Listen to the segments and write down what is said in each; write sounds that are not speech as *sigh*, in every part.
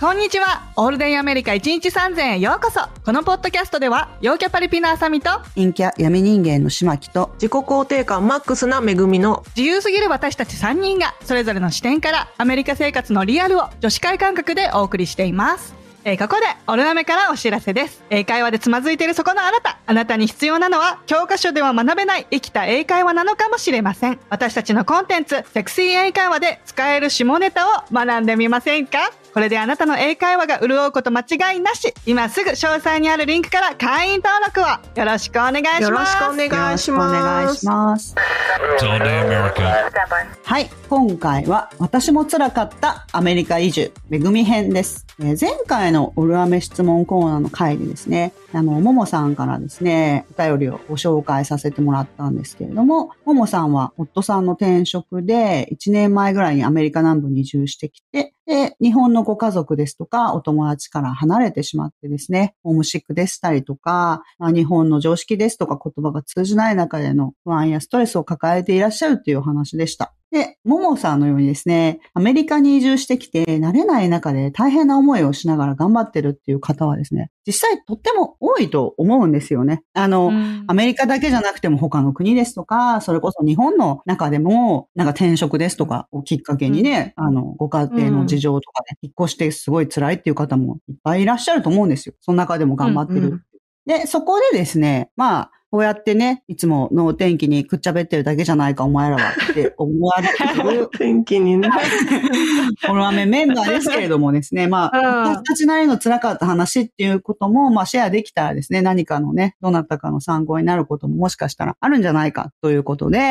こんにちは。オールデンアメリカ1日3000へようこそ。このポッドキャストでは、陽キャパリピのあさみと、陰キャ闇人間の島木と、自己肯定感マックスな恵みの自由すぎる私たち3人が、それぞれの視点から、アメリカ生活のリアルを女子会感覚でお送りしています。えーここで、オルナメからお知らせです。英会話でつまずいているそこのあなた。あなたに必要なのは、教科書では学べない生きた英会話なのかもしれません。私たちのコンテンツ、セクシー英会話で使える下ネタを学んでみませんか？これであなたの英会話が潤うこと間違いなし。今すぐ詳細にあるリンクから会員登録をよろしくお願いします。よろしくお願いします。よろしくお願いします。It's all day America. はい。今回は、私も辛かったアメリカ移住、めぐみ編です。えー前回のオルアメ質問コーナーの回でですね、あの、ももさんからですね、お便りをご紹介させてもらったんですけれども、ももさんは夫さんの転職で1年前ぐらいにアメリカ南部に移住してきて、で、日本のご家族ですとか、お友達から離れてしまってですね、ホームシックでしたりとか、まあ、日本の常識ですとか言葉が通じない中での不安やストレスを抱えていらっしゃるっていうお話でした。で、ももさんのようにですね、アメリカに移住してきて、慣れない中で大変な思いをしながら頑張ってるっていう方はですね、実際とっても多いと思うんですよね。あの、うんアメリカだけじゃなくても他の国ですとか、それこそ日本の中でも、なんか転職ですとかをきっかけにね、あの、ご家庭の事情とかで引っ越してすごい辛いっていう方もいっぱいいらっしゃると思うんですよ。その中でも頑張ってる。うんうんで、そこでですね、まあ、こうやってね、いつものお天気にくっちゃべってるだけじゃないか、お前らはって思われてる。天気にね。*laughs* この雨メンバーですけれどもですね、まうん。あ、私たちなりの辛かった話っていうことも、まあ、シェアできたらですね、何かのね、どなたかの参考になることももしかしたらあるんじゃないかということで、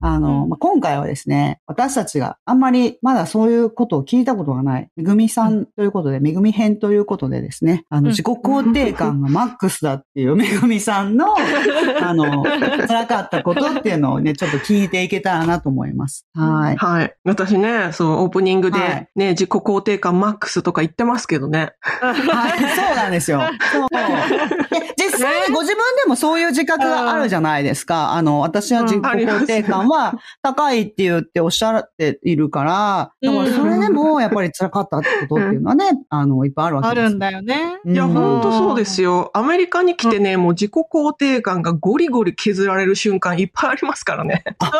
あの、まあ、今回はですね、私たちがあんまりまだそういうことを聞いたことがない、めぐみさんということで、めぐみ編ということでですね、あの、うん自己肯定感がマックスだっていう *laughs* めぐみさんの、*laughs* あの、辛かったことっていうのをね、ちょっと聞いていけたらなと思います。はい。はい。私ね、そう、オープニングはいでね、自己肯定感マックスとか言ってますけどね。はい、*laughs* そうなんですよ。そう。で実際にご自分でもそういう自覚があるじゃないですか。あの、私は自己肯定感は高いって言っておっしゃっているから、だからそれでもやっぱり辛かったってことっていうのはね、*laughs* あの、いっぱいあるわけです。あるんだよね。うん。いや、うんほんとそうですよ。アメリカに来てね、もう自己肯定感がゴリゴリ削られる瞬間いっぱいありますからね。あ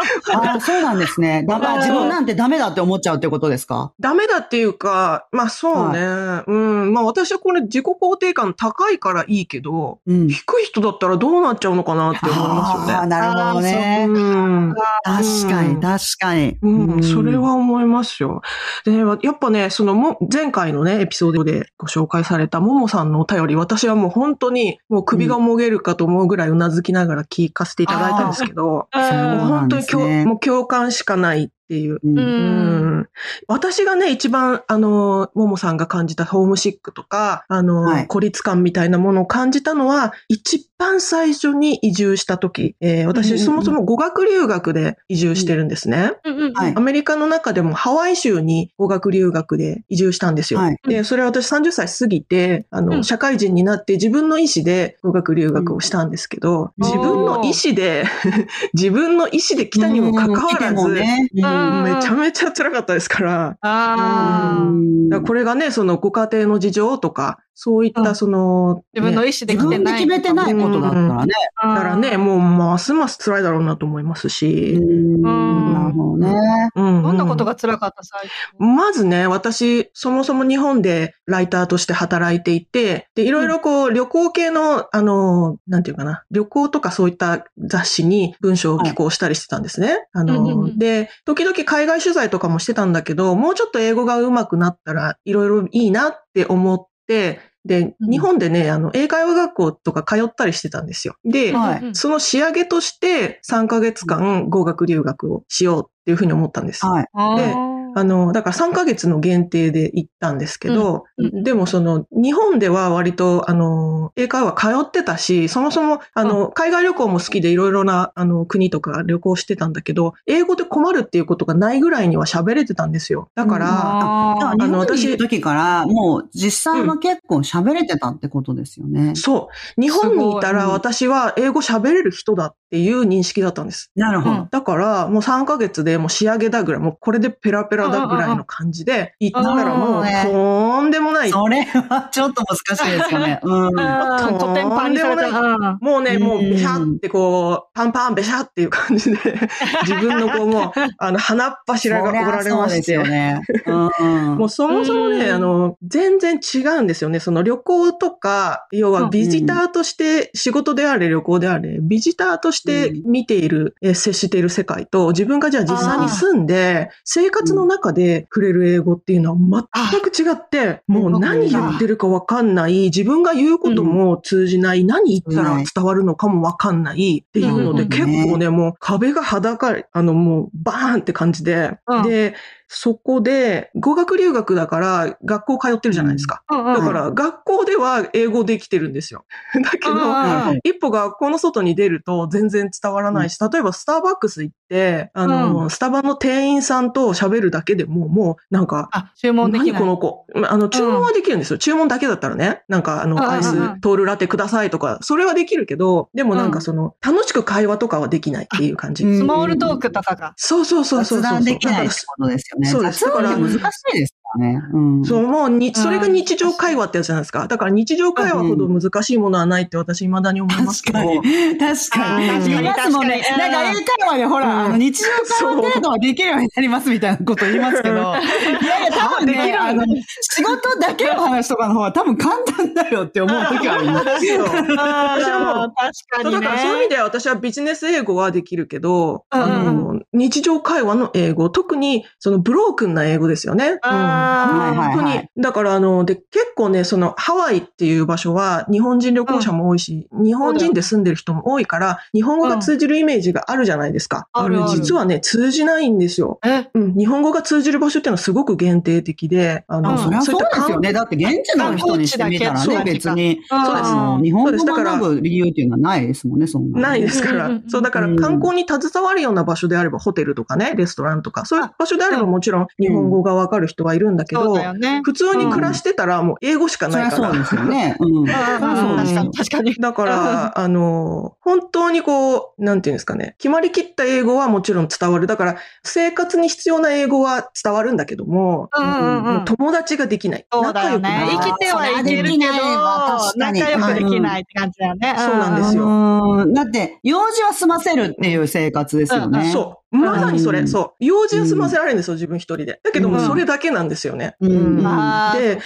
あ、そうなんですね。*laughs* だから自分なんてダメだって思っちゃうってことですか？ダメだっていうか、まあそうね。うん。まあ私はこれ自己肯定感高いからいいけど、うん。低い人だったらどうなっちゃうのかなって思いますよああ、ね。なるほどね。うん。確かに、確かに。うん、それは思いますよ。で、やっぱね、そのも、前回のね、エピソードでご紹介されたももさんのお便り、私はもう本当に、もう首がもげるかと思うぐらいうなずきながら聞かせていただいたんですけど、そうもうな本当にね。もう共感しかないっていう。うん。私がね、一番、あの、ももさんが感じたホームシックとか、あの、はい。孤立感みたいなものを感じたのは、一番最初に移住した時、えー私、そもそも語学留学で移住してるんですね。アメリカの中でもハワイ州に語学留学で移住したんですよ。はい。で、それは私30歳過ぎて、あの、うん。社会人になって自分の意思で語学留学をしたんですけど、うん自分の意思で、*laughs* 自分の意思で来たにもかかわらず、うんめちゃめちゃ辛かったですから、ああ。これがね、そのご家庭の事情とか、そういっうん。たその、自分のね。意思で自分で来てない。決めてないことだったらね。だだからね、もうますます辛いだろうなと思いますし、うん。なるほどね。うん。どんなことが辛かった？最初。まずね、私、そもそも日本でライターとして働いていて、で、いろいろこう、旅行系の、あの、なんていうかな、旅行とかそういった雑誌に文章を寄稿したりしてたんですね。あの、ん。で、時々海外取材とかもしてたんだけど、もうちょっと英語が上手くなったら、いろいろいいなって思って、で、うん日本でね、あの、英会話学校とか通ったりしてたんですよ。で、はいうんその仕上げとして3ヶ月間語学留学をしようっていうふうに思ったんです。はい。あでーあの、だから3ヶ月の限定で行ったんですけど、うんでもその、日本では割と、あの、英会話通ってたし、そもそも、あの、海外旅行も好きでいろいろな、あの、国とか旅行してたんだけど、英語で困るっていうことがないぐらいには喋れてたんですよ。だから、あ日本に私時から、もう実際は結構喋れてたってことですよね。そう。日本にいたら私は英語喋れる人だっていう認識だったんです。なるほど。うんだから、もう3ヶ月でもう仕上げだぐらい、もうこれでペラペラだぐらいの感じで、行ったらもう、とんでもない。それはちょっと難しいですよね。うん。*laughs* あーコテンパンにされた。うんもうね、もう、うんべしゃってこう、パンパンべしゃっていう感じで、*laughs* 自分のこう、もう、あの、鼻っ柱が折られましてそりゃそうですよ。ね。うん。もうそもそもね、うんあの、全然違うんですよね。その旅行とか、要はビジターとして、仕事であれ旅行であれ、ビジターとして見ている、え接している世界と、自分がじゃあ実際に住んで、生活の中で触れる英語っていうのは全く違って、もう何言ってるかわかんない、自分が言うことも通じない、何言ったら伝わるのかもわかんないっていうので、うん結構ね、もう壁が裸、あのもうバーンって感じで、うん。で、そこで、語学留学だから学校通ってるじゃないですか。うんうんだから、学校では英語できてるんですよ。*laughs* だけど、一歩学校の外に出ると全然伝わらないし、例えばスターバックス行って、あの、スタバの店員さんと喋るだけでも、もう、なんか、あ、注文できない。何この子？まあの、注文はできるんですよ。注文だけだったらね。なんか、あの、アイス、トールラテくださいとか、それはできるけど、でもなんうんかその、楽しく会話とかはできないっていう感じ。うんスモールトークとかが。そうそうそうそうできないってことですよね。そうです。雑談って難しいですね。うん。そう、もうに、それが日常会話ってやつじゃないですか。だから日常会話ほど難しいものはないって私未だに思いますけど。確かに。確かに。確かになんか英会話でほら、うんあの日常会話程度はできるようになりますみたいなこと言いますけど。いやいや、多分ね、できるあの、仕事だけの話とかの方が多分簡単だよって思う時はあります。よ。私はもう確かにね。だからそういう意味では私はビジネス英語はできるけど、うんあの、日常会話の英語、特にそのブロークンな英語ですよね。うん本当に。だからあの、で、結構ね、そのハワイっていう場所は日本人旅行者も多いし、日本人で住んでる人も多いから、日本語が通じるイメージがあるじゃないですか。あるある。実はね、通じないんですよ。え、うん、日本語が通じる場所っていうのはすごく限定的で、あの、うんそりゃそういったですよね。だって現地の人にしてみたらね、別に、そうです。日本語を学ぶ理由っていうのはないですもんね、そんなの。ないですから。そう、だから観光に携わるような場所であれば、ホテルとかね、レストランとか、そういう場所であればもちろん日本語がわかる人はいるんだけどね。普通に暮らしてたらもう英語しかないから。うですよね。うん。そうですよ確かに、確かに。だから、あの、本当にこう、なんていうんですかね、決まりきった英語はもちろん伝わる。だから、生活に必要な英語は伝わるんだけども、うんうんうんもう友達ができない。そうだよね。仲良くなる生きてはいけるけど、それはできないわ確かに仲良くできないって感じだよね。そうなんですようんだって、用事は済ませるっていう生活ですよね。そう。まさにそれ、うんそう。用事は済ませられるんですよ、自分一人で。だけども、うんそれだけなんですよね。で、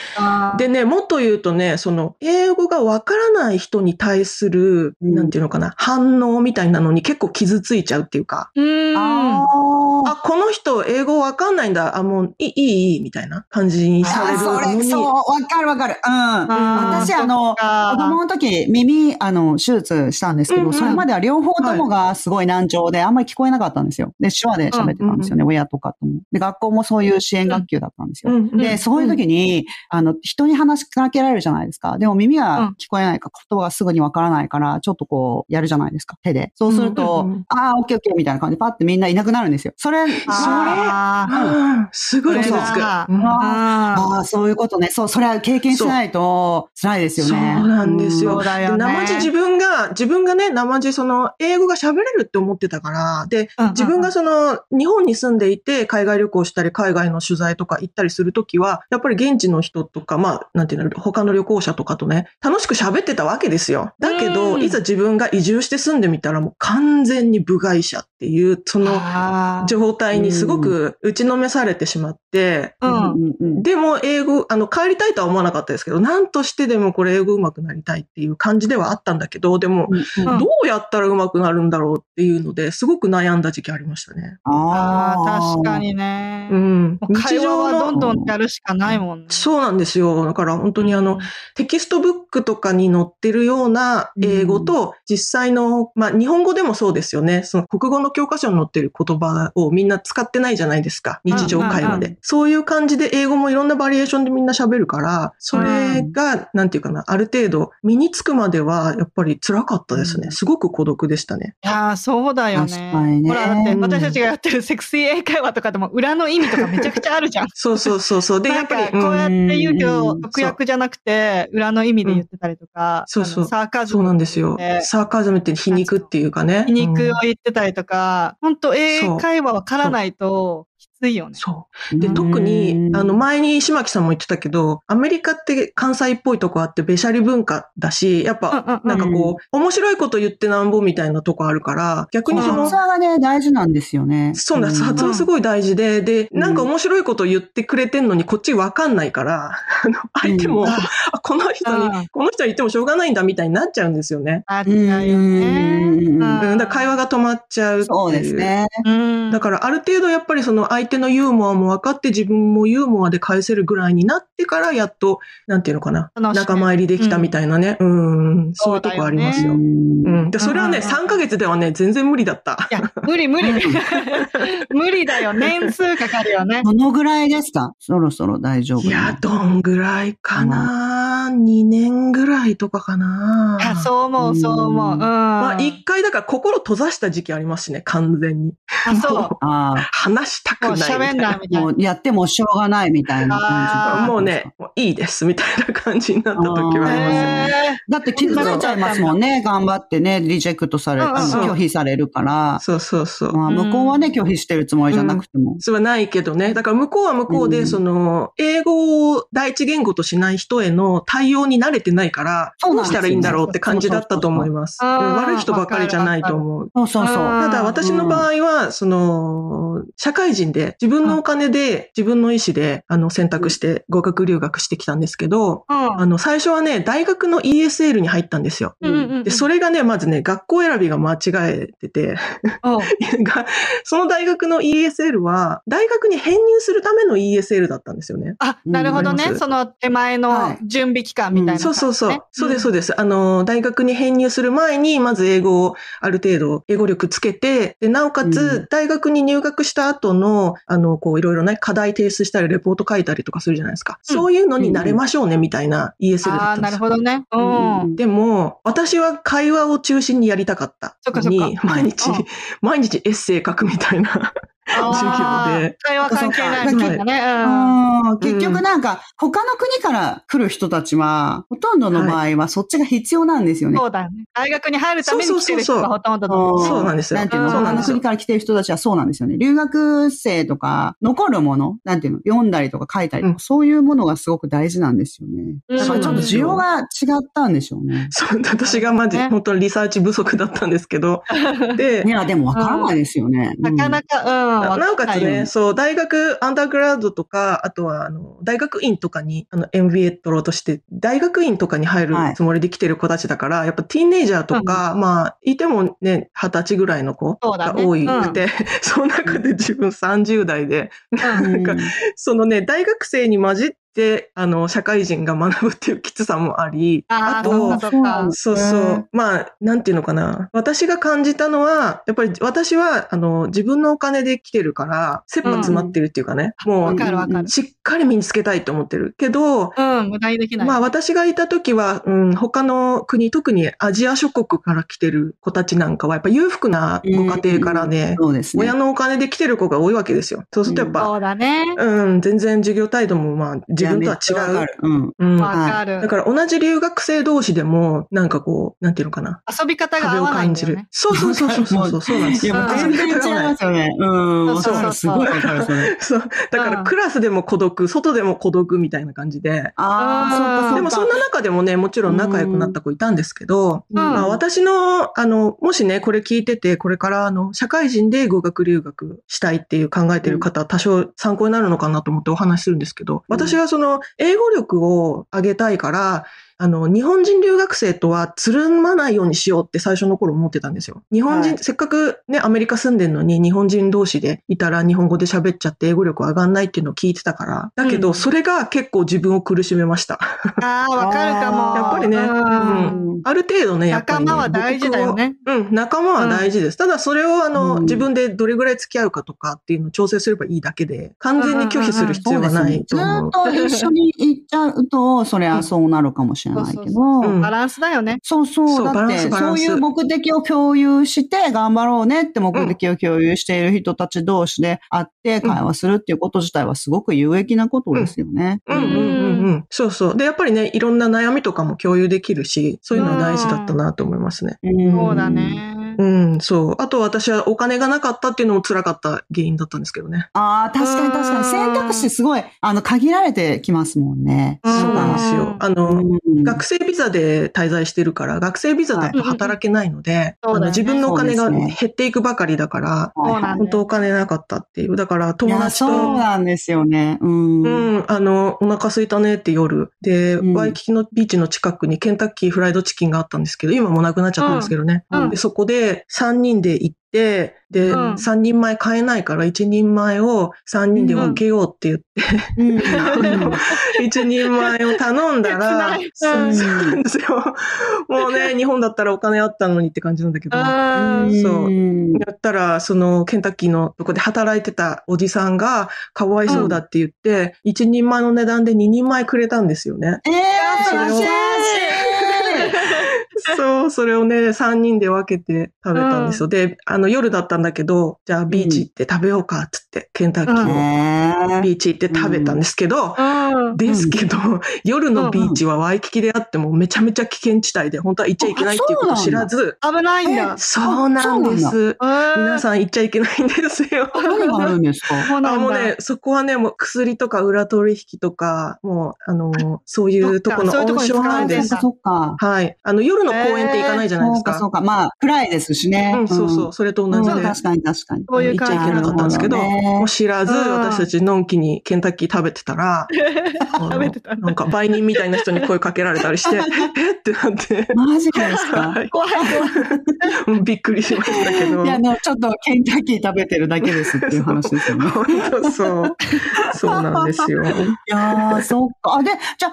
でね、もっと言うとね、その、英語がわからない人に対する、うんなんていうのかな、反応みたいなのに結構傷ついちゃうっていうか、うーん。ああ、この人英語わかんないんだ、あ、もう、いい、いい、いい、みたいな感じにあされるそれ、のに。そう、わかるわかる。うん。私、あの、子供の時、耳、あの、手術したんですけど、うんうんそれまでは両方ともがすごい難聴で、あんまり聞こえなかったんですよ。で、手話で喋ってたんですよね、親とかとも。で、学校もそういう支援学級だったんですよ。うんで、そういう時に、あの、人に話しかけられるじゃないですか。でも耳が聞こえないか、言葉がすぐにわからないから、ちょっとこう、やるじゃないですか、手で。そうすると、ああ、オッケーオッケーみたいな感じで、パッてみんないなくなるんですよ。それ、それ、すごい傷つく。あああ、そういうことね。そう、それは経験しないと辛いですよね。そうなんですよだよね。で生地自分が、自分がね、生地その、英語が喋れるって思ってたから、で、自分がその、日本に住んでいて、海外旅行したり、海外の取材とか行ったりするときは、やっぱり現地の人とか、まあ、なんていうの、他の旅行者とかとね、楽しく喋ってたわけですよ。だけど、うんいざ自分が移住して住んでみたら、もう完全に部外者っていう、その、状態にすごく打ちのめされてしまって、うん。でも英語、あの、帰りたいとは思わなかったですけど、なんとしてでもこれ英語上手くなりたいっていう感じではあったんだけど、でも、うんどうやったら上手くなるんだろうっていうので、すごく悩んだ時期ありまましたね。ああ、ー確か。にね。うんもう会話はどんどんやるしかないもんね。そうなんですよ。だから本当にあの、うんテキストブックとかに載ってるような英語と、実際の、まあ日本語でもそうですよね。その国語の教科書に載ってる言葉をみんな使ってないじゃないですか。日常会話うんうんで。そういう感じで英語もいろんなバリエーションでみんな喋るから、それが、なんていうかな、ある程度身につくまではやっぱり辛かったですね。すごく孤独でしたね。いやーそうだよね。ねほら、だってうん私たちがやってるセクシー英会話とかでも裏の意味とかめちゃくちゃあるじゃん。そうそうそうそう。で、やっぱり、こうやって言うけど、うん直訳じゃなくて、裏の意味で言ってたりとか、そうそうサーカズムそうなんですよで。サーカズムって皮肉っていうかね。皮肉をうん言ってたりとか、本当英会話わからないといよね。そう。で、特に、あの、前に島木さんも言ってたけど、アメリカって関西っぽいとこあって、べしゃり文化だし、やっぱ、なんかこう、面白いこと言ってなんぼみたいなとこあるから、逆にその発、話がね、大事なんですよね。そうなんです。発音すごい大事で、で、うんなんか面白いこと言ってくれてんのに、こっちわかんないから、あの、相手も、うんあ、この人にうん、この人に言ってもしょうがないんだみたいになっちゃうんですよね。あっちゃうよね。うんうん、だから会話が止まっちゃうっていう。そうですね。うん。だからある程度やっぱりその相手のユーモアも分かって自分もユーモアで返せるぐらいになってからやっと、なんていうのかな、仲間入りできたみたいなね。うん、そういうとこありますよ。ううんん。で、それはね、うんうんうん3ヶ月ではね、全然無理だった。いや、無理無理。*laughs* 無理だよ。年数かかるよね。どのぐらいですか？そろそろ大丈夫いや、どんぐらいかな、?2 年ぐらいとかかなあそう思う、そう思う。うん。まあ、一回だから心閉ざした時期ありますしね、完全に。あ、そう。*laughs* あ話したくない。喋んないみあ、たいな。もうやってもしょうがないみたいな感じ。もうね、もういいです、みたいな感じになった時はありますよね。へだって気づかれちゃいますもんね。頑張ってね、リジェクトされ、拒否されるから。そうそうそう。まあ、向こうはね、拒否してるつもりじゃなくても。それはないけどね。だから向こうは向こうで、うんその、英語を第一言語としない人への対応に慣れてないから、どうしたらいいんだろうって感じだったと思います。悪い人ばっかりじゃないと思う。そうそうそう。ただ私の場合は、その、社会人で自分のお金で自分の意思であの選択して語学留学してきたんですけど、うん。あの最初はね、大学の ESL に入ったんですよ。うんうんうん。で、それがね、まずね、学校選びが間違えてて、*laughs* その大学の ESL は、大学に編入するための ESL だったんですよね。あ、なるほどね。その手前の準備期間みたいな、そうそうそう。そうです、そうでです。あの、大学に編入する前に、まず英語をある程度、英語力つけて、で、なおかうん。つ、大学に入学した後の、あの、こう、いろいろね、課題提出したり、レポート書いたりとかするじゃないですか。うんそういうのに慣れましょうね、みたいな ESL だああ、ったんですよ。なるほどね。うん。でも、私は会話を中心にやりたかったそっかそっか毎日うん、毎日エッセイ書くみたいな授業で。会話関係ないね。うん結局なんか、他の国から来る人たちは、ほとんどの場合はそっちが必要なんですようん。ね。そうだよね。大学に入るために来てる人がほとんどだうもんね。そうなんですよなんていうの、他のそうなんですよ国から来てる人たちはそうなんですよね。留学生とか、残るもの、なんていうの、読んだりとか書いたりとか、うんそういうものがすごく大事なんですよね。うんだからちょっと需要が違ったんでしょうね。そう、私がマジ、ね本当にリサーチ不足だったんですけど、でい、や、でもわからないですよね。なかなか、うん。なおかつね、そう、大学、アンダーグラウドとか、あとは、あの、大学院とかに、あの、MBA 取ろうとして、大学院とかに入るはい。つもりで来てる子たちだから、やっぱティーンネイジャーとか、まあ、いてもね、二十歳ぐらいの子が多くて、*laughs* その中で自分30代で、うんうん。なんか、そのね、大学生に混じって、あの、社会人が学ぶっていうきつさもあり、ああ、とそうかそう。まあ、なんていうのかな。私が感じたのは、やっぱり私は、あの、自分のお金で来てるから、切羽詰まってるっていうかね、う、かるわかる。しっかり身につけたいと思ってる。けど、うん、無駄にできない。まあ私がいた時は、うん、他の国、特にアジア諸国から来てる子たちなんかは、やっぱ裕福なご家庭からね、そうですね。親のお金で来てる子が多いわけですよ。そうするとやっぱ、そうだね。うん、全然授業態度もまあ自分とは違う。わかるうん。うん。わかる。だから同じ留学生同士でも、なんかこう、なんていうのかな。遊び方が壁を合わないん感じる。そうそうそうそうそうそう、そうなんですよ。いや、もう全然違いますよね。うん。わそうそう。すごいわかる、それ。そう。だかうんらクラスでも孤独、外でも孤独みたいな感じで。ああ、そうか、そうか。でもそんな中でもね、もちろん仲良くなった子いたんですけど、うんまあ私の、あの、もしね、これ聞いてて、これからあの、社会人で語学留学したいっていう考えてる方、多少参考になるのかなと思ってお話しするんですけど、私はその英語力を上げたいから、あの、日本人留学生とはつるまないようにしようって最初の頃思ってたんですよ。日本人、はいせっかくね、アメリカ住んでんのに日本人同士でいたら日本語で喋っちゃって英語力上がんないっていうのを聞いてたから。だけど、うんそれが結構自分を苦しめました。ああ、わかるかも。やっぱりねうんある程度ね、やっぱり、ね。仲間は大事だよね。うん、仲間は大事です。ただそれをあの、うん自分でどれぐらい付き合うかとかっていうのを調整すればいいだけで、完全に拒否する必要はないと思う。ずっと一緒に行っちゃうと、そりゃそうなるかもしれないけど、うんバランスだよね。そうそう。だって、そういう目的を共有して、頑張ろうねって目的を共有している人たち同士で会って会話するっていうこと自体はすごく有益なことですよね。うんうんうんうん。そうそう。で、やっぱりね、いろんな悩みとかも共有できるし、そういうのは大事だったなと思いますね。うんそうだ。ね。うん、そう。あと私はお金がなかったっていうのも辛かった原因だったんですけどね。ああ、確かに確かに。選択肢すごい、あの、限られてきますもんね。うんそうなんですよ。あの、うん学生ビザで滞在してるから、学生ビザだと働けないので、そうだよねあの自分のお金が減っていくばかりだから、そうなんだ本当お金なかったっていう。だから友達と、そうなんですよね。うん。うん、あの、お腹空いたねって夜。で、うんワイキキのビーチの近くにケンタッキーフライドチキンがあったんですけど、今もうなくなっちゃったんですけどね。うんで、そこで3人で行って、で、うん3人前買えないから1人前を3人で分けようって言って、うん。1人前を頼んだら、切そうなんですよ。もうね、*laughs* 日本だったらお金あったのにって感じなんだけど。そうんやったら、その、ケンタッキーのとこで働いてたおじさんが、かわいそうだって言って、一人前の値段で二人前くれたんですよね。ええそれを *laughs* そう、それをね、三人で分けて食べたんですよ。で、あの、夜だったんだけど、じゃあビーチ行って食べようか、つって、ケンタッキーをねビーチ行って食べたんですけど、うん。ですけど、夜のビーチはワイキキであってもめちゃめちゃ危険地帯で、本当は行っちゃいけないっていうことを知らず、危ないんだ。そうなんです。皆皆さん行っちゃいけないんですよ。何があるんですか？あもうね、そこはね、もう薬とか裏取引とか、もう、あの、そういうとこの温床なんです。そっか。はい。あの、夜の公園って行かないじゃないですか。そうか、そうか。まあ、暗いですしね。うん、そうそう。それと同じで。うん確かに確かに。そういう行っちゃいけなかったんですけど、もう知らず、うん私たちのんきにケンタッキー食べてたら、*laughs* 食べてたなんか売人みたいな人に声かけられたりして、*laughs* えっ？てなって、マジですか？はい怖いびっくりしましたけど。いや、ちょっとケンタッキー食べてるだけですっていう話ですよね。*laughs* 本当そう。そうなんですよ。いやー、そっか。あ、で、じゃあ、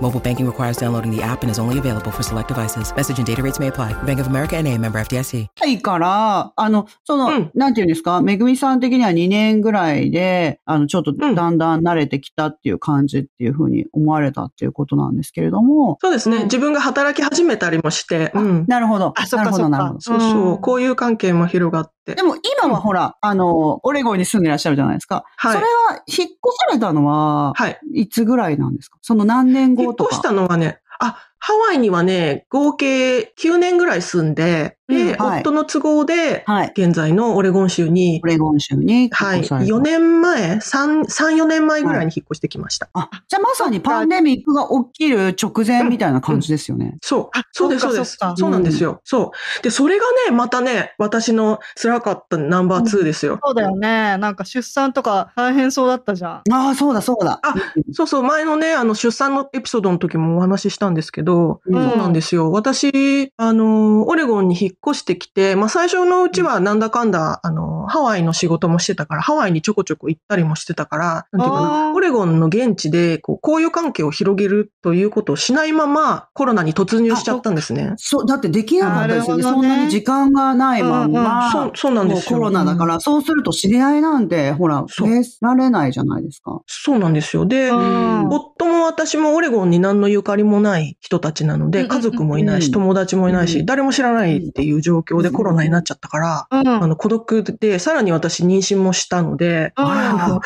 Mobile banking requires downloading the app and is only available for select devices. Message and data rates may apply. Bank of America and a member FDIC. いから、あの、その、うんなんていうんですか、めぐみさん的には2年ぐらいで、あの、ちょっとんだんだん慣れてきたっていう感じっていうふうに思われたっていうことなんですけれども、そうですね。うん自分が働き始めたりもして、うん。なるほど。あそっかなるほど、そっかなるほど。そうそう、うんこういう関係も広がってで。も今はほら、あの、オレゴンに住んでらっしゃるじゃないですか。はいそれは、引っ越されたのは、はい。いつぐらいなんですか？その何年引後とか。っ越したの？はね、あ、ハワイにはね、合計9年ぐらい住んで、で、うんはい夫の都合で、はい。現在のオレゴン州にオ、レゴン州にはい、越された。4年前、3、3、4年前ぐらいに引っ越してきました。あ、じゃあまさにパンデミックが起きる直前みたいな感じですよね。そうあ。そうです、そっかそうです。そっかそうなんですよ。そう。で、それがね、またね、私の辛かったナンバー2ですよ。そうだよね。なんか出産とか大変そうだったじゃん。ああ、そうだ、そうだ。あそうそう、前のね、あの、出産のエピソードの時もお話ししたんですけど、うんそうなんですよ。私、あの、オレゴンに引っ越してきて、まあ最初のうちはなんだかんだ、あの、ハワイの仕事もしてたから、ハワイにちょこちょこ行ったりもしてたから、なんていうかあな、ーオレゴンの現地で、こう、交友関係を広げるということをしないまま、コロナに突入しちゃったんですね。そう、だってできなかったですよね。ねそんなに時間がないまんま、そう、そうなんですよ。コロナだから、そうすると知り合いなんて、ほら、そう増えられないじゃないですか。そうなんですよ。で、うん夫も私もオレゴンに何のゆかりもない人たちなので、家族もいないし、うん。友達もいないし、うん。誰も知らないっていう状況でうん。コロナになっちゃったから、うん。あの、孤独で、さらに私妊娠もしたので、うん。あの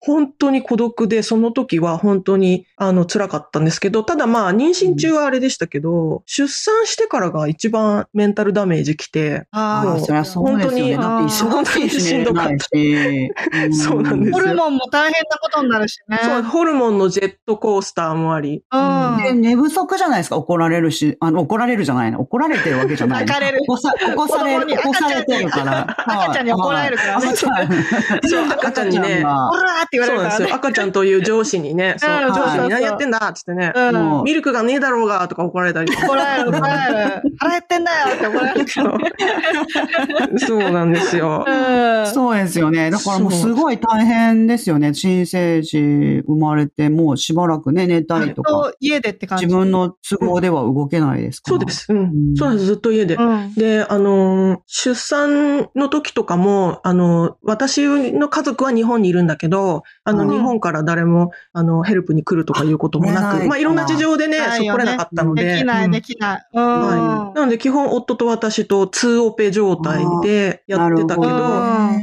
本当に孤独で、その時は本当に、あの、辛かったんですけど、ただまあ、妊娠中はあれでしたけど、出産してからが一番メンタルダメージきて、ああそりゃそうですよね。だって忙しいし寝れないし。そうなんですホルモンも大変なことになるしね。そう、ホルモンのジェットコースターもあり、うん。で、寝不足じゃないですか。怒られるし、あの、怒られるじゃないの。怒られてるわけじゃない。*laughs* 泣かれる起こさ、起こされる、起こされてるから。赤ちゃんに怒られるからね赤ちゃん。そう *laughs* 赤ちゃんにねって言われるからねそうなんですよ。。赤ちゃんという上司にね、*laughs* そう、うん上司に何やってんだっつってね、うん。もうミルクがねえだろうがとか怒られたり。怒られる、怒られる。腹減ってんだよって怒られる。そうなんですよ。うん。そうですよね。だからもうすごい大変ですよね。新生児生まれて、もうしばらくね、寝たりとか。と家でって感じ。自分の都合では動けないですから。そうです。うん。うんそうなんです。ずっと家で。うん。で、あのー、出産の時とかも、あのー、私の家族は日本にいるんだけど、あの、うん。日本から誰も、あの、ヘルプに来るとかいうこともなく、まあ、いろんな事情でね、そう来れなかったので。できない、うん。できない。なので、基本、夫と私と2オペ状態でやってたけど、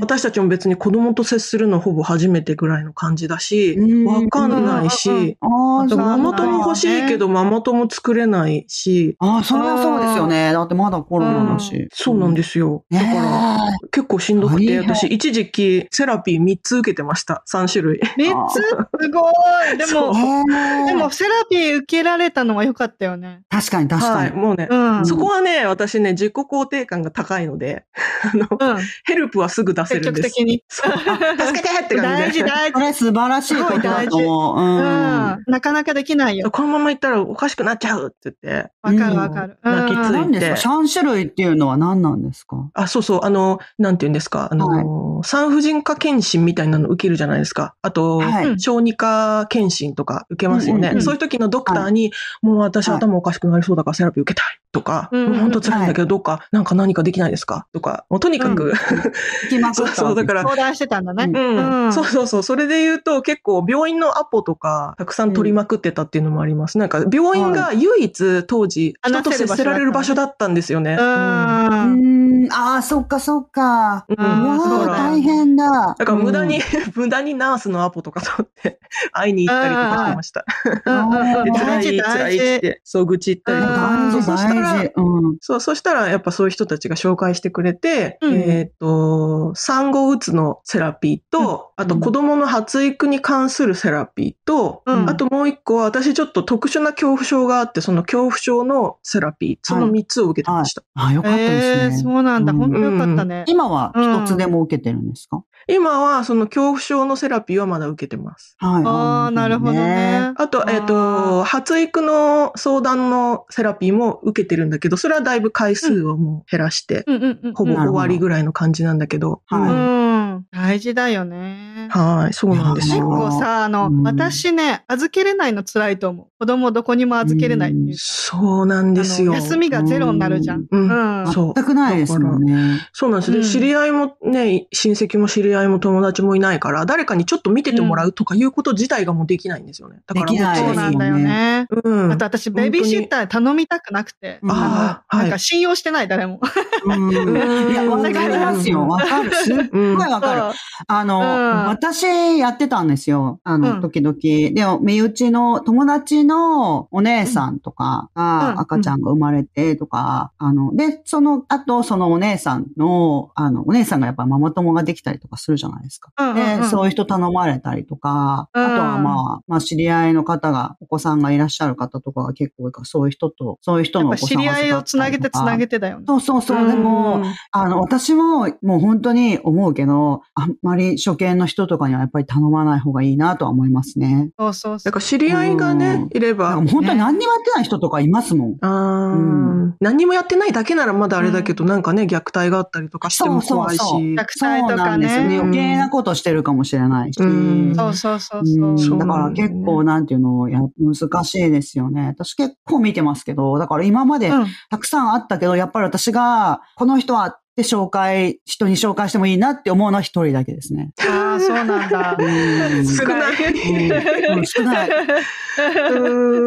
私たちも別に子供と接するのほぼ初めてぐらいの感じだしうん、わかんないし、ああ、あとそうママ友欲しいけど。ど、ママ友作れないし、ああ、それはそうですよね。だってまだコロナだし。そうなんですよ。だから、ら、結構しんどくて、私一時期セラピー3つ受けてました。3種類。三つ？すごい。でも、でも、セラピー受けられたのは良かったよね。確かに確かはい。に。もうね、うん。そこはね、私ね、自己肯定感が高いので、*laughs* あの、うん。ヘルプはすぐ出せ積るんです。極的に。そう。あ助けてって感大事、じで。大事。それ素晴らしいことだと思う。ううん。ん。なかなかできないよ。このまま行ったらおかしくなっちゃうって言って。わかるわかる。うん泣きついて何ですか？三種類っていうのは何なんですか？あ、そうそう、あの、なんて言うんですか、あの、産婦人科検診みたいなの受けるじゃないですか。あと、はい。小児科検診とか受けますよね。うんうんうんそういう時のドクターに、もう私はい頭おかしくなりそうだからセラピー受けたいとか、うんもう本当辛いんだけど、どうか、なんか何かできないですか？とか、もうとにかく、行きまくそうったそう、だから、相談してたんだね。うん、うん。そうそうそう。それで言うと結構病院のアポとかたくさん取りまくってたっていうのもあります。なんか病院が唯一当時人と接せられる場所だったんですよね。う。うんん。ああ、そっかそっか。うんうわあ、大変だ。だから無駄に、うん *laughs* 無駄にナースのアポとか取って *laughs* 会いに行ったりとかしてました。*laughs* 辛い、大事、辛いっ。て、そう愚痴言ったりとか。そうそしたら。そう、そしたらやっぱそういう人たちが紹介してくれて、うんえっ、と、産後うつのセラピーと、あと子供の発育に関するセラピーと、うんあともう一個は私ちょっと特殊な恐怖症があって、その恐怖症のセラピー、その三つを受けてました。ああ、よかったええ、ですね。そうなんだ。うん本当よかったね。今は一つでも受けてるんですか？今はその恐怖症のセラピーはまだ受けてます。はい。ああ、なるほどね。あと、えっ、あと、発育の相談のセラピーも受けてるんだけど、それはだいぶ回数をもう減らして。ほぼ終わりぐらいの感じなんだけど。はいうん。大事だよね。はい、そうなんです結よ。構さ、あの、うん私ね、預けれないの辛いと思う。子供どこにも預けれないっていうか。そうなんですよ。休みがゼロになるじゃん。うんうん。そう全くないですもんね。そうなんです。で、うん知り合いもね、親戚も知り合いも友達もいないから、誰かにちょっと見ててもらうとかいうこと自体がもうできないんですよね。だからもうできないそうなんだよね。うん。あと私、ベビーシッター頼みたくなくて。うんああ、はいなんか。信用してない、誰も。うんいや、わかりますよ。うんわかる。すっうんごいわかる。あの、うん私やってたんですよ。あの、うん時々。でも、身内の友達のお姉さんとかうんが赤ちゃんが生まれてとか、あの、で、その後、そのお姉さんの、あの、お姉さんがやっぱママ友ができたりとかするじゃないですか。うんうんうんで、そういう人頼まれたりとか、うんあとはまあ、まあ、知り合いの方が、お子さんがいらっしゃる方とかが結構多いから、そういう人と、そういう人のお子さんぱ知り合いをつなげてつなげて。てだよね。そうそうそう。でも、あの、私ももう本当に思うけど、あんまり初見の人とかにはやっぱり頼まない方がいいなとは思いますね。そうそうそう。だから知り合いがね、いれば、本当に何にもやってない人とかいますもん。うん何にもやってないだけならまだあれだけど、なんかね、虐待があったりとかしても怖いし。そうそうそう。虐待とかなんですよね。余計なことしてるかもしれないし。うんそう。そうそうそう。だから結構なんていうの、や難しいですよね。私結構見てますけど、だから今までたくさんあったけど、やっぱり私が、この人はって紹介、人に紹介してもいいなって思うのは一人だけですね。ああ、そうなんだ。うん少ない。うん少ない。*laughs* う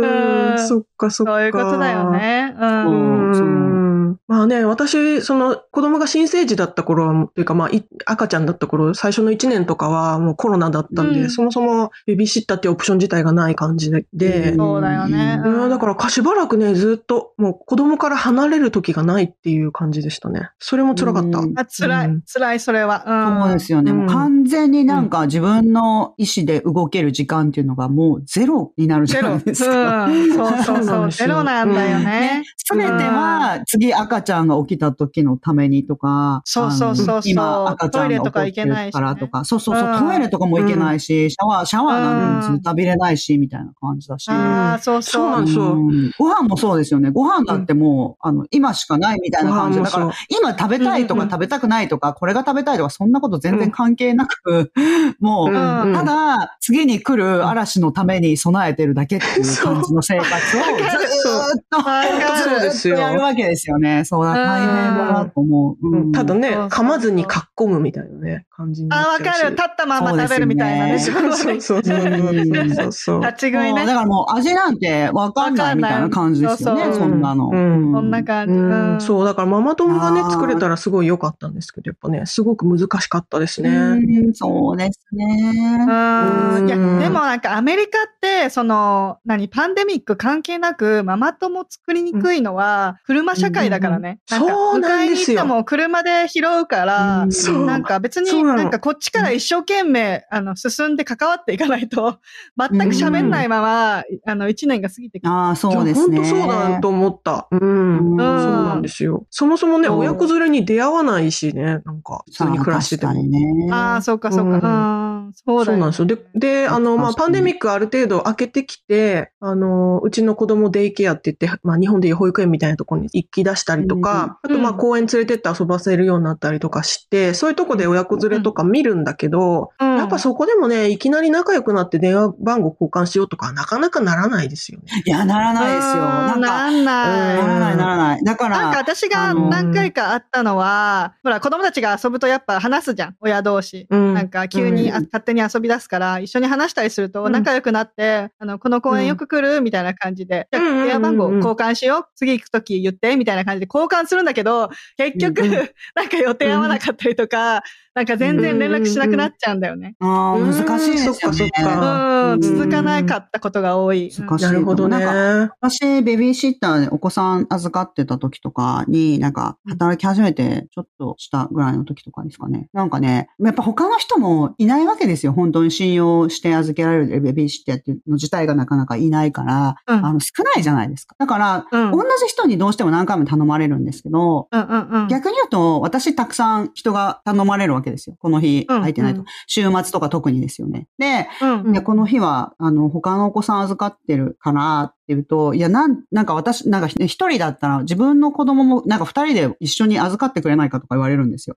ーんそっかそっか。そういうことだよね。うんままあね、私、その子供が新生児だった頃は、というかまあい赤ちゃんだった頃、最初の1年とかはもうコロナだったんで、うんそもそもベビーシッターっていうオプション自体がない感じで、んそうだよねうんだからかしばらくね、ずっともう子供から離れる時がないっていう感じでしたね。それも辛かった。うんあ辛い、うん辛い、それは。うん。そうですよね。完全になんか自分の意思で動ける時間っていうのがもうゼロになるじ。ゃないですそうか。そうそうなそう。*laughs* ゼロなんだよね。すべては次赤ちゃんが起きた時のためにとか、そうそうそう今赤ちゃんが起こってるからとか、そうそうそう、うん。トイレとかも行けないし、シャワー、シャワーなんてずっと浴びれないし、みたいな感じだし。ああ、そうそう。なそう。ん。ですようんご飯もそうですよね。ご飯だってもう、あの、今しかないみたいな感じ。だから今食べたいとか食べたくないとか、これが食べたいとか、そんなこと全然関係なく、もう、うんただ、次に来る嵐のために備えてるだけっていう感じの生活を *laughs* ずーっと、わかる。そうですよやるわけですよね。そうだ、大変だなと思う。うん。ただね噛まずにかっこむみたいなね、感じになあ、っちゃうし。わかる。立ったまま食べるみたいなね。そうそうねそうそうそうそう。立ち食いね。だからもう味なんてわかんないみたいな感じですよね、そんなの。うんこんな感じ。そう、だからママ友がね作れたらすごい良かったんですけど、やっぱね、すごく難しかったですね。うんそうですね。うんいや、うんでもなんかアメリカって、その、何、パンデミック関係なく、ママ友作りにくいのは、車社会だからね。うんなんか、そうな迎えにんですよ行っても車で拾うから、なんか別にそうなのなんかこっちから一生懸命、あの、進んで関わっていかないと、*laughs* 全く喋んないまま、あの、一年が過ぎてくる。ああ、そうですね。本当そうだと思った。うん。うんそうなんですよ。そもそもね、親子連れに出会わないしね、なんか、普通に暮らしてても。ああ、そうかそうか。うん。そうだよそうなんですよ。で、で、あの、まあ、パンデミックある程度開けてきて、あの、うちの子供デイケアって言って、まあ、日本でいう保育園みたいなところに行き出したりとか、あと、まあ、うん公園連れてって遊ばせるようになったりとかして、そういうとこで親子連れとか見るんだけど、うんやっぱそこでもね、いきなり仲良くなって電話番号交換しようとか、なかなかならないですよね。いや、ならないですよ。うんなんか、なんない。ならない、ならない。だか、なんから私が何回かあったのは、ほら、子供たちが遊ぶとやっぱ話すじゃん、親同士。うんなんか急にあうん勝手に遊び出すから、一緒に話したりするとうん。仲良くなって、あの、この公園よく来るみたいな感じで、じゃ電話番号交換しよう。次行くとき言ってみたいな感じで交換するんだけど、結局、うんうん。*laughs* なんか予定合わなかったりとか、なんか全然連絡しなくなっちゃうんだよね。ああ、難しいですよそっかそっね。かうん、続かなかったことが多い。難しいなるほどね。なん私、ベビーシッターでお子さん預かってた時とかに、なんか、働き始めてちょっとしたぐらいの時とかですかね。なんかね、やっぱ他の人もいないわけですよ。本当に信用して預けられるベビーシッターっていうの自体がなかなかいないから、うんあの、少ないじゃないですか。だから、うん同じ人にどうしても何回も頼まれるんですけど、うんうんうん。逆に言うと、私たくさん人が頼まれるわけですよ。この日、うん空いてないと。うん週末とか特にですよね。で、うんで、この日は、あの、他のお子さん預かってるかなっていうと、いや、なん、なんか私、なんか一人だったら自分の子供も、なんか二人で一緒に預かってくれないかとか言われるんですよ。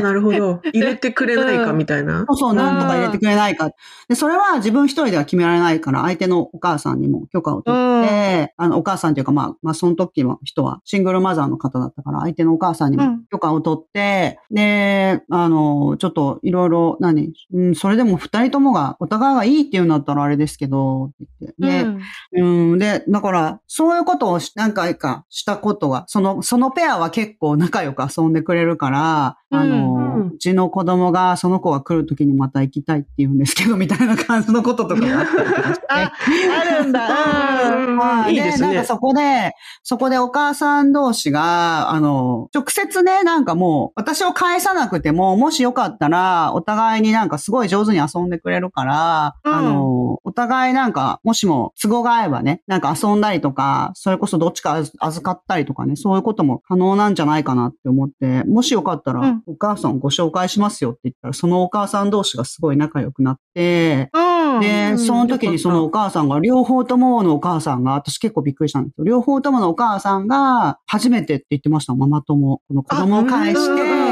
なるほど。入れてくれないかみたいな？そうそう、なんとか入れてくれないか。で、それは自分一人では決められないから、相手のお母さんにも許可を取って、あの、お母さんというか、まあ、まあ、その時の人はシングルマザーの方だったから、相手のお母さんにもうん許可を取って、で、あの、ちょっといろいろ、何、うん、それでも二人ともが、お互いがいいって言うんだったらあれですけど、って言って。で、うんうん、で、だから、そういうことをし何回かしたことが、その、そのペアは結構仲良く遊んでくれるから、あの、うんうちの子供がその子が来る時にまた行きたいって言うんですけど、みたいな感じのこととかがあったりとかして。*laughs* あ、あるんだ。*laughs* うんはいいいですねなんか。そこで、そこでお母さん同士が、あの、直接ね、なんかもう、私を返さなくても、もしよかったら、お互いになんかすごい上手に遊んでくれるから、うんあの、お互いなんか、もしも都合が合えばね、なんか遊んだりとか、それこそどっちか預預かったりとかね、そういうことも可能なんじゃないかなって思って、もしよかったら、うんお母さんご紹介しますよって言ったら、そのお母さん同士がすごい仲良くなって、うん。で、うんその時にそのお母さんが、両方とものお母さんが、私結構びっくりしたんですよ。両方とものお母さんが、初めてって言ってました、ママ友。この子供を返して、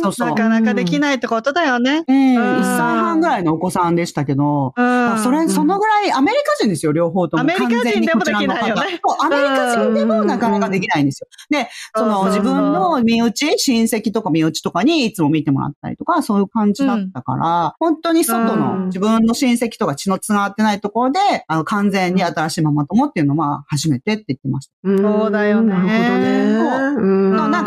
そうそう。なかなかできないってことだよね。うん、うん。1歳半ぐらいのお子さんでしたけど、うん。それ、そのぐらいアメリカ人ですよ、両方とも。アメリカ人でもできないよね。アメリカ人でもなかなかできないんですよ。で、その自分の身内、親戚とか身内とかにいつも見てもらったりとか、そういう感じだったから、本当に外うん。の自分の親戚とか血の繋がってないところで、あの、完全に新しいママ友っていうのは初めてって言ってました。うん。そうだよね。なるほどね。うん。な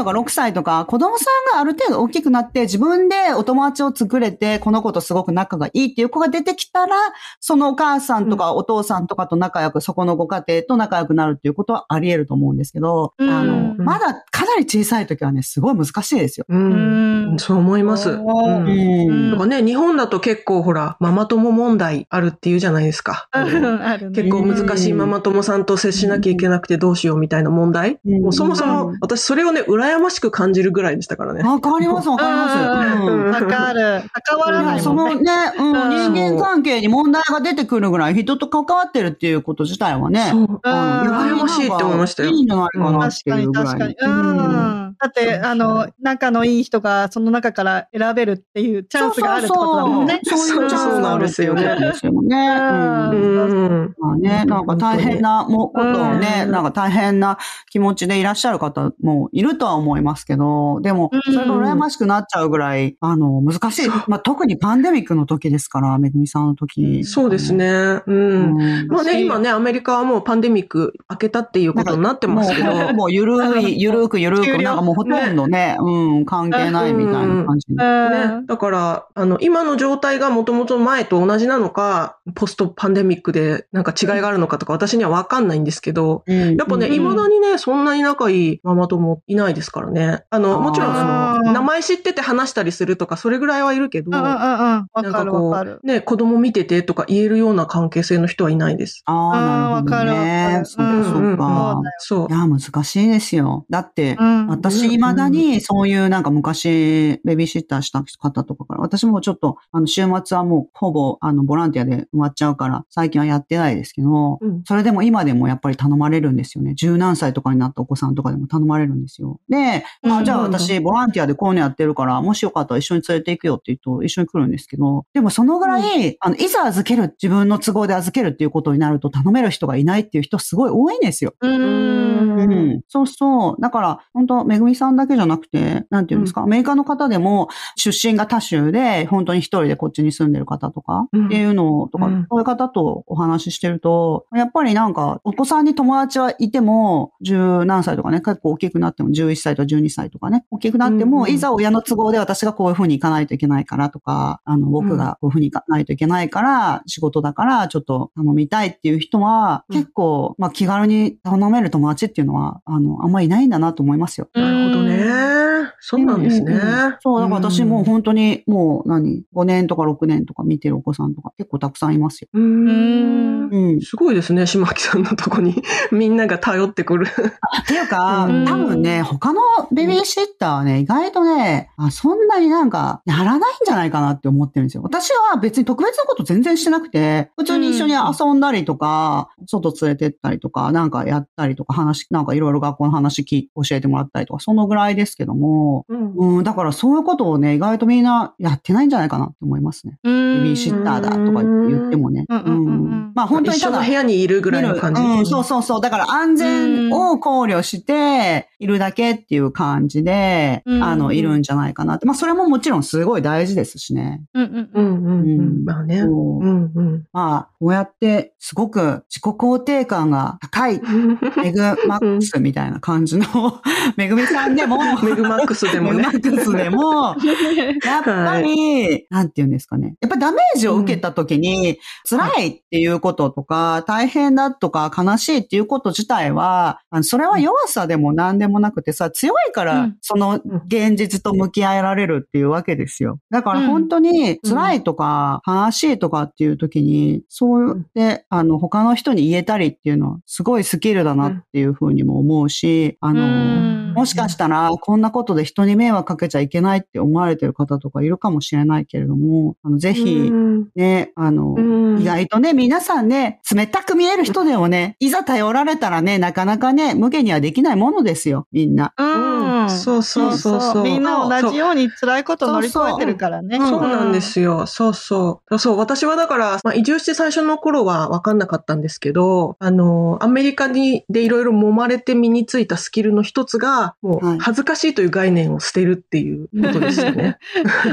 とか6歳とか、子供さんがある程度大きくなって、自分でお友達を作れて、この子とすごく仲がいいっていう子が出てきたら、そのお母さんとかお父さんとかと仲良く、そこのご家庭と仲良くなるっていうことはあり得ると思うんですけど、うんあの、まだかなり小さい時はね、すごい難しいですよ。う。うんんそう思います。ううんうんとかね、日本だと結構ほら、ママ友問題あるっていうじゃないですか。あのあるね。結構難しいママ友さんと接しなきゃいけなくてどうしようみたいな問題。うんもうそもそうもん私それをね、羨ましく感じるぐらいでしたからね。わかります、わかります。ううんんわかる。関わらないね。のね、うん、うん人間関係に問題が出てくるぐらい人と関わってるっていうこと自体はね。そう。うん羨ましいって思いましたよいいんじゃないかなっ確かにていうぐらい。確かに。うん。だって、あの、仲のいい人がその中から選べるっていうチャンスがあるってことだもんね。そうそうそういうチャンスがあるっていうことですよね。うん。まあね、なんか大変なもことをね、うんなんか大変な気持ちでいらっしゃる方もいるとは思いますけど、でも、うんそれが羨ましくなっちゃうぐらい、あの、難しい。まあ特にパンデミックの時ですから、めぐみさんの時。そうですね。う。うんん。まあね、今ね、アメリカはもうパンデミック明けたっていうことになってますけど。もう、もうゆるい、*laughs* ゆるくゆるく、なんかもうほとんどね、うん、関係ないみたいな感じに。ね、だから、あの、今の状態がもともと前と同じなのか、ポストパンデミックでなんか違いがあるのかとか私にはわかんないんですけど、うんやっぱね、うん未だにね、そんなに仲いいママ友いないですからね。あの、もちろん、あの、名前知ってて話したりするとか、それぐらいはいるけど、なんかるこう、。ね、子供見ててとか言えるような関係性の人はいないです。ああ、なるほどね。るそっかそっうか。そうい。や、難しいですよ。だって、うん私、未だにそういうなんか昔、ベビーシッターした方とかから、私もちょっと、あの、週末はもうほぼ、あの、ボランティアで埋まっちゃうから、最近はやってないですけど、うんそれでも今でもやっぱり頼まれるんですよね。十何歳とかになったお子さんとかでも頼まれるんですよ。で、まあ、うんじゃあ私、ボランティアでこういうのやってるから、もしよかったら一緒に連れて行くよって言うと、一緒に来るんですけど、でもそのぐらい、あの、いざ預ける、自分の都合で預けるっていうことになると頼める人がいないっていう人すごい多いんですよ。う。うんうん。そうそう。だから、本当めぐみさんだけじゃなくて、なんていうんですか、アメリカの方でも、出身が他州で、本当に一人でこっちに住んでる方とか、うん。っていうのとか、うん。そういう方とお話ししてると、やっぱりなんか、お子さんに友達はいても、十何歳とかね、結構大きくなっても、11歳とか12歳とかね、大きくなっても、うんいざ親の都合で私がこういうふうに行かないといけないからとか、あの、僕がこういうふうに行かないといけないから、仕事だから、ちょっと頼みたいっていう人は、うん。結構、まあ気軽に頼める友達っていうのは、あの、あんまりいないんだなと思いますよ。なるほどね。そうなんですね。うんそう、だから私もう本当にもう何、5年とか6年とか見てるお子さんとか結構たくさんいますよ。うーん。うん。すごいですね、島木さんのとこに *laughs* みんなが頼ってくる。っていうか、うん多分ね、他のベビーシッターはね、意外とね、あそんなになんか、やらないんじゃないかなって思ってるんですよ。私は別に特別なこと全然してなくて、普通に一緒に遊んだりとか、外連れてったりとか、なんかやったりとか、話、なんかいろいろ学校の話聞い教えてもらったりとか、そのぐらいですけども、うんうん、だからそういうことをね、意外とみんなやってないんじゃないかなって思いますね。ベベビーシッターだとか言ってもね。うんうんまあ本当にただ一緒の部、屋にいるぐらいの感じ。うん、そうそうそう。だから安全を考慮しているだけっていう感じで、うんあの、いるんじゃないかなって。まあそれももちろんすごい大事ですしね。うんうんうんうん。まあね。そううんうん。まあ、こうやってすごく自己肯定感が高い、*laughs* メグマックスみたいな感じの、*laughs* めぐみさんでも、*laughs* メグマックスでもね。メグマ。ックスでも、*laughs* やっぱり、なんて言うんですかね。やっぱダメージを受けた時に、辛いっていうこととか、大変だとか、悲しいっていうこと自体は、それは弱さでも何でもなくてさ、強いかうらん、その現実と向き合えられるっていうわけですよ。だから本当に辛いとか、悲しいとかっていう時に、そうやって、あの、他の人に言えたりっていうのは、すごいスキルだなっていうふうにも思うし、あの、もしかしたら、こんなことで人に迷惑かけちゃいけないって思われてる方とかいるかもしれないけれども、あの、ぜひう、んね、あの、うん意外とね、皆さんね、冷たく見える人でもね、*laughs* いざ頼られたらね、なかなかね、無限にはできないものですよ、みんな。うん。そうそうそうそう。みんな同じように辛いこと乗り越えてるからね。そうなんですよ。そうそう。そう、私はだから、まあ、移住して最初の頃は分かんなかったんですけど、あの、アメリカにでいろいろ揉まれて身についたスキルの一つが、もはい。う恥ずかしいという概念を捨てるっていうことですよね。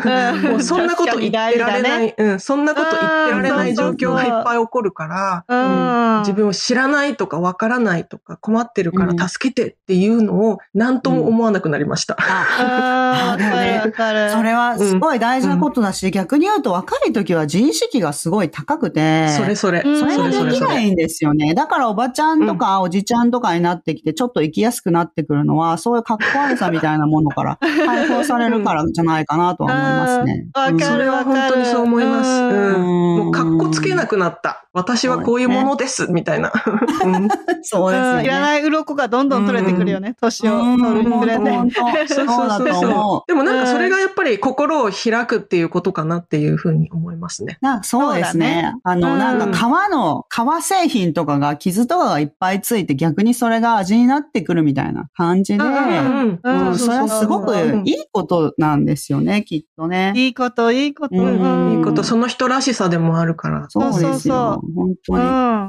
うん。*laughs* もうそんなこと言ってられな確かに大事だね。い、うん、そんなこと言ってられない状況がいっぱい起こるから、うん。自分を知らないとか分からないとか困ってるから助けてっていうのを何とも思わなくなりました。*laughs* わかそれはすごい大事なことだし、逆に言うと若い時は自意識がすごい高くて、それそれ。うんそれがそれそれそれ。できないんですよね。だからおばちゃんとかおじちゃんとかになってきて、ちょっと生きやすくなってくるのは、そういう格好悪さみたいなものから解放されるからじゃないかなとは思いますね。うんわかるそれは本当にそう思います。ううんん。うんもう格好つけなくなった。私はこういうものです、みたいな。*laughs* うんそうですよね。うんいらない鱗がどんどん取れてくるよね。年をうん取るにつれて。そうだと思う。でもなんかそれがやっぱり心を開くっていうことかなっていうふうに思いますね。なそうですね。あの、うんなんか革の、革製品とかが傷とかがいっぱいついて逆にそれが味になってくるみたいな感じで、うんうんうんうんそれはすごくいいことなんですよね、きっとね。いいこと、いいこと。うんいいこと、その人らしさでもあるから。そうですよ。そうそう本当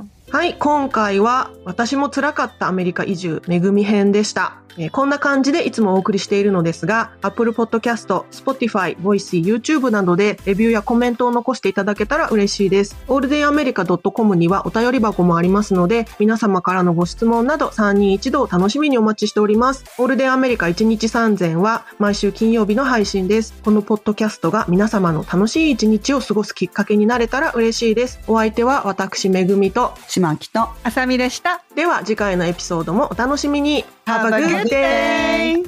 に。はい、今回は私も辛かったアメリカ移住、めぐみ編でした。こんな感じでいつもお送りしているのですが、Apple Podcast、Spotify、Voicy、YouTube などでレビューやコメントを残していただけたら嬉しいです。オールデンアメリカ .com にはお便り箱もありますので、皆様からのご質問など3人一度楽しみにお待ちしております。オールデンアメリカ1日3000は毎週金曜日の配信です。このポッドキャストが皆様の楽しい一日を過ごすきっかけになれたら嬉しいです。お相手は私めぐみと島木と。あさみでした。では次回のエピソードもお楽しみに Have a good day!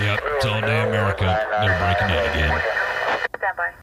Yep, it's all day America. They're breaking in again. Stand by.